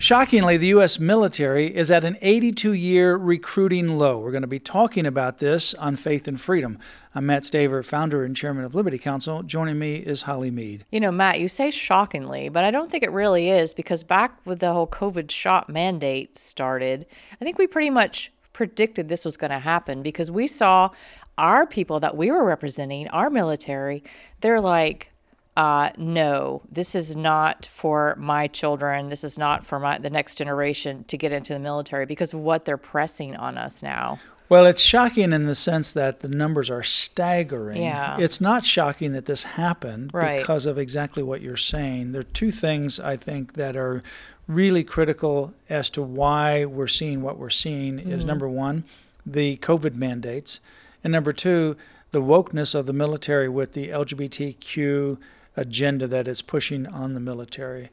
Shockingly, the U.S. military is at an 82 year recruiting low. We're going to be talking about this on Faith and Freedom. I'm Matt Staver, founder and chairman of Liberty Counsel. Joining me is Holly Meade. You know, Matt, you say shockingly, but I don't think it really is because back with the whole COVID shot mandate started, I think we pretty much predicted this was going to happen because we saw our people that we were representing, our military, they're like, uh, no, this is not for my children. This is not for my the next generation to get into the military because of what they're pressing on us now. Well, it's shocking in the sense that the numbers are staggering. Yeah. It's not shocking that this happened right. because of exactly what you're saying. There are two things I think that are really critical as to why we're seeing what we're seeing mm-hmm. is number 1, the COVID mandates, and number 2, the wokeness of the military with the LGBTQ agenda that it's pushing on the military.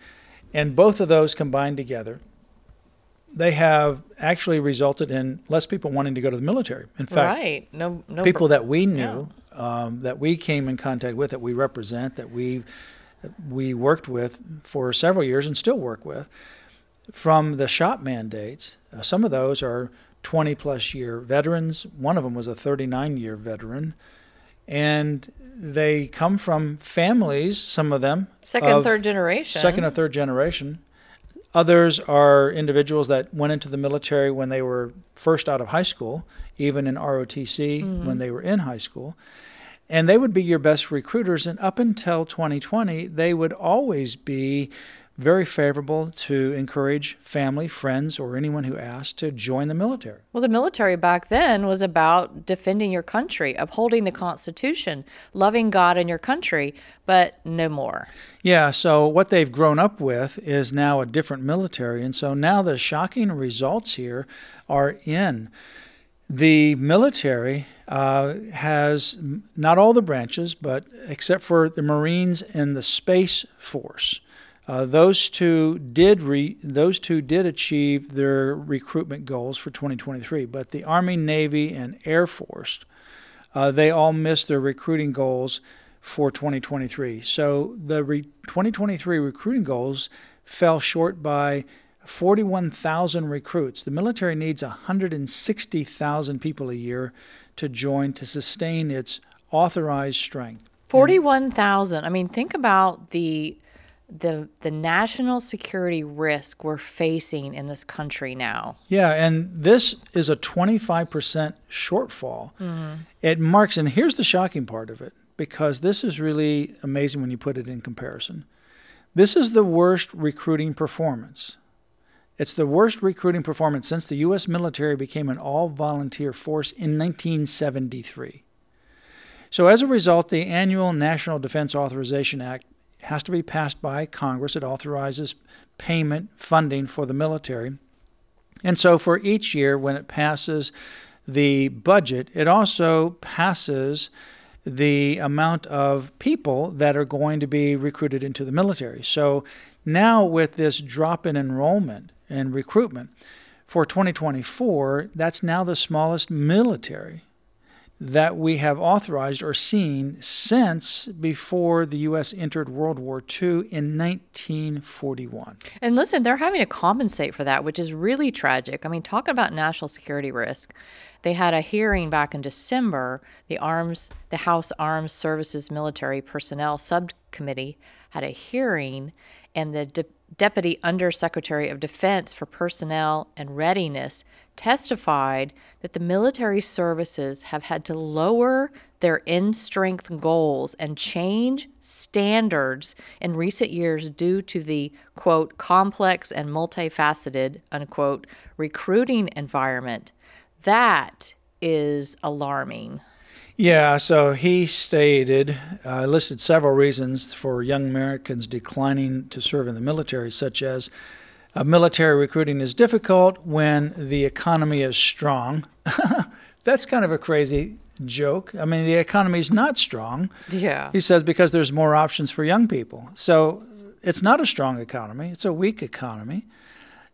And both of those combined together, they have actually resulted in less people wanting to go to the military. In fact, right. no, no people that we knew, yeah. um, that we came in contact with, that we represent, that we we worked with for several years and still work with, from the shop mandates. Uh, some of those are 20 plus year veterans. One of them was a 39 year veteran and they come from families, some of them. Second, third generation. Second or third generation. Others are individuals that went into the military when they were first out of high school, even in ROTC mm-hmm. when they were in high school. And they would be your best recruiters. And up until 2020, they would always be very favorable to encourage family, friends, or anyone who asked to join the military. Well, the military back then was about defending your country, upholding the Constitution, loving God and your country, but no more. Yeah, so what they've grown up with is now a different military. And so now the shocking results here are in. The military uh, has not all the branches, but except for the Marines and the Space Force uh, those two did re- those two did achieve their recruitment goals for 2023, but the Army, Navy, and Air Force uh, they all missed their recruiting goals for 2023. So the re- 2023 recruiting goals fell short by 41,000 recruits. The military needs 160,000 people a year to join to sustain its authorized strength. 41,000. I mean, think about the the the national security risk we're facing in this country now. Yeah, and this is a 25% shortfall. Mm-hmm. It marks and here's the shocking part of it because this is really amazing when you put it in comparison. This is the worst recruiting performance. It's the worst recruiting performance since the US military became an all-volunteer force in 1973. So as a result, the annual National Defense Authorization Act has to be passed by Congress. It authorizes payment funding for the military. And so for each year, when it passes the budget, it also passes the amount of people that are going to be recruited into the military. So now, with this drop in enrollment and recruitment for 2024, that's now the smallest military that we have authorized or seen since before the U.S. entered World War II in 1941. And listen, they're having to compensate for that, which is really tragic. I mean, talking about national security risk, they had a hearing back in December. The Arms, the House Armed Services Military Personnel Subcommittee had a hearing, and the de- Deputy Undersecretary of Defense for Personnel and Readiness testified that the military services have had to lower their in strength goals and change standards in recent years due to the quote complex and multifaceted unquote recruiting environment. That is alarming. Yeah, so he stated, uh, listed several reasons for young Americans declining to serve in the military, such as Uh, military recruiting is difficult when the economy is strong. That's kind of a crazy joke. I mean, the economy is not strong. Yeah. He says because there's more options for young people. So it's not a strong economy, it's a weak economy.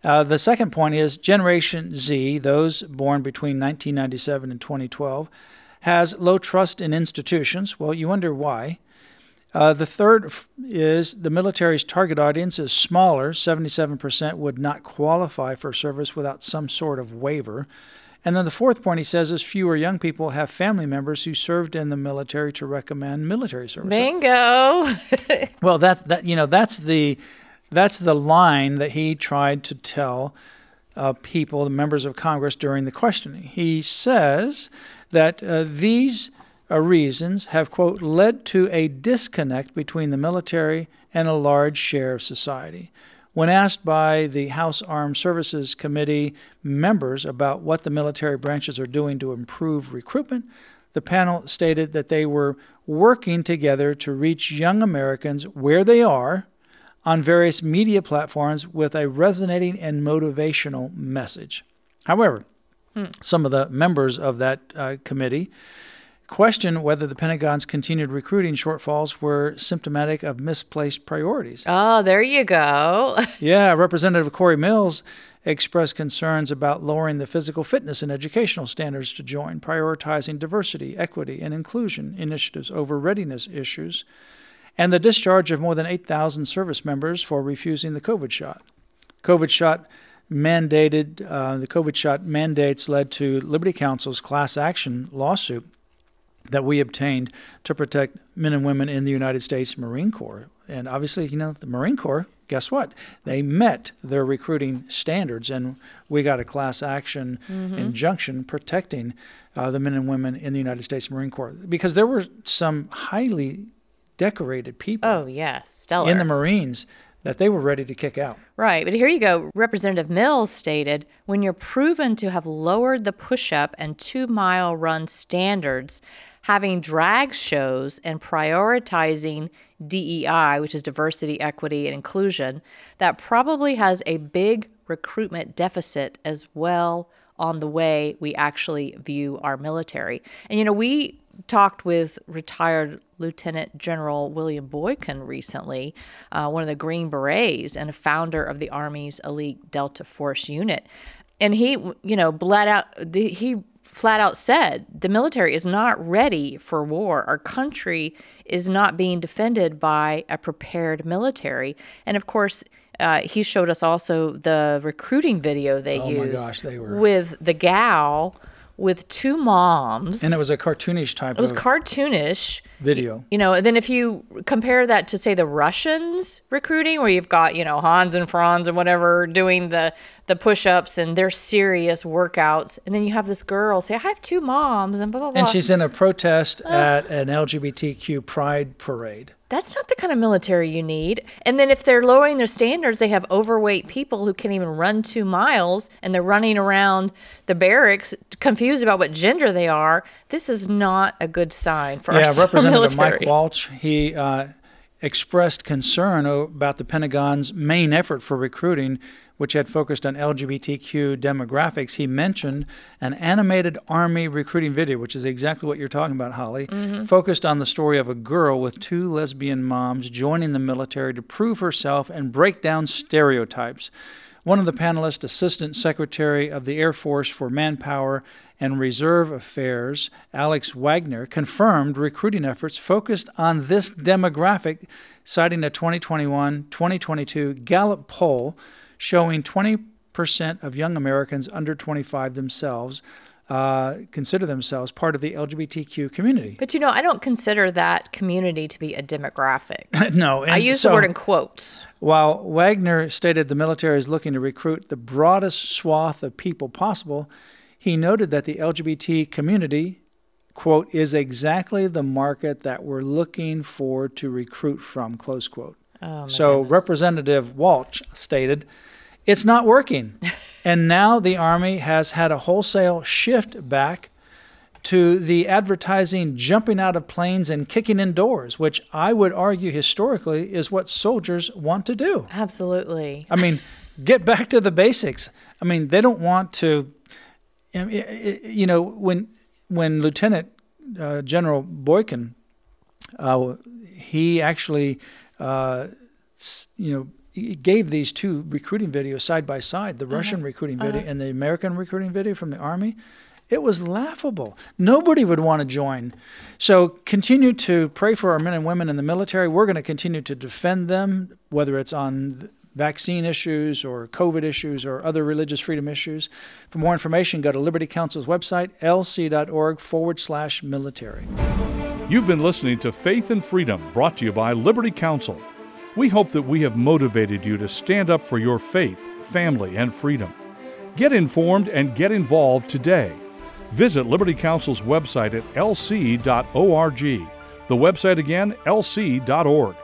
Uh, the second point is Generation Z, those born between 1997 and 2012, has low trust in institutions. Well, you wonder why. Uh, the third is the military's target audience is smaller. 77% would not qualify for service without some sort of waiver. And then the fourth point he says is fewer young people have family members who served in the military to recommend military service. Bingo. Well, that's that. You know, that's the that's the line that he tried to tell uh, people, the members of Congress, during the questioning. He says that uh, these uh, reasons have quote led to a disconnect between the military and a large share of society. When asked by the House Armed Services Committee members about what the military branches are doing to improve recruitment, the panel stated that they were working together to reach young Americans where they are on various media platforms with a resonating and motivational message. However, some of the members of that uh, committee questioned whether the Pentagon's continued recruiting shortfalls were symptomatic of misplaced priorities. oh, there you go. Yeah, Representative Corey Mills expressed concerns about lowering the physical fitness and educational standards to join, prioritizing diversity, equity, and inclusion initiatives over readiness issues, and the discharge of more than 8,000 service members for refusing the COVID shot. COVID shot mandated, uh, the COVID shot mandates led to Liberty Counsel's class action lawsuit that we obtained to protect men and women in the United States Marine Corps. And obviously, you know, the Marine Corps, guess what? They met their recruiting standards, and we got a class action injunction protecting uh, the men and women in the United States Marine Corps because there were some highly decorated people Oh, yes. Stellar. in the Marines that they were ready to kick out. Right, but here you go. Representative Mills stated when you're proven to have lowered the push up and two mile run standards, having drag shows and prioritizing DEI, which is diversity, equity, and inclusion, that probably has a big recruitment deficit as well on the way we actually view our military. And you know, we talked with retired Lieutenant General William Boykin recently, uh, one of the Green Berets and a founder of the Army's elite Delta Force unit. And he, you know, bled out, the, he flat out said the military is not ready for war. Our country is not being defended by a prepared military. And of course, uh, he showed us also the recruiting video they Oh my used gosh, they were- with the gal with two moms. And it was a cartoonish type it was of cartoonish. video. You know, and then if you compare that to say the Russians recruiting, where you've got you know Hans and Franz and whatever doing the the push-ups and their serious workouts, and then you have this girl say, "I have two moms," and blah blah blah. And she's in a protest at an LGBTQ pride parade. That's not the kind of military you need. And then if they're lowering their standards, they have overweight people who can't even run two miles and they're running around the barracks confused about what gender they are. This is not a good sign for yeah, our Representative military. Mike Waltz, he uh, expressed concern about the Pentagon's main effort for recruiting, which had focused on LGBTQ demographics. He mentioned an animated Army recruiting video, which is exactly what you're talking about, Holly, mm-hmm. focused on the story of a girl with two lesbian moms joining the military to prove herself and break down stereotypes. One of the panelists, Assistant Secretary of the Air Force for Manpower and Reserve Affairs, Alex Wagner, confirmed recruiting efforts focused on this demographic, citing a 2021 2022 Gallup poll showing 20% of young Americans under 25 themselves uh, consider themselves part of the LGBTQ community. But you know, I don't consider that community to be a demographic. no, I use so- the word in quotes. While Wagner stated the military is looking to recruit the broadest swath of people possible, he noted that the LGBT community, quote, is exactly the market that we're looking for to recruit from, close quote. Oh, so goodness. Representative Waltz stated, it's not working. and now the Army has had a wholesale shift back to the advertising jumping out of planes and kicking in doors, which I would argue historically is what soldiers want to do. Absolutely. I mean, get back to the basics. I mean, they don't want to. You know, when when Lieutenant uh, General Boykin, uh, he actually, uh, you know, gave these two recruiting videos side by side the uh-huh. Russian recruiting video uh-huh. and the American recruiting video from the Army. It was laughable. Nobody would want to join. So continue to pray for our men and women in the military. We're going to continue to defend them, whether it's on vaccine issues or COVID issues or other religious freedom issues. For more information, go to Liberty Counsel's website, lc.org forward slash military. You've been listening to Faith and Freedom, brought to you by Liberty Counsel. We hope that we have motivated you to stand up for your faith, family, and freedom. Get informed and get involved today. Visit Liberty Counsel's website at lc.org. The website again, lc.org.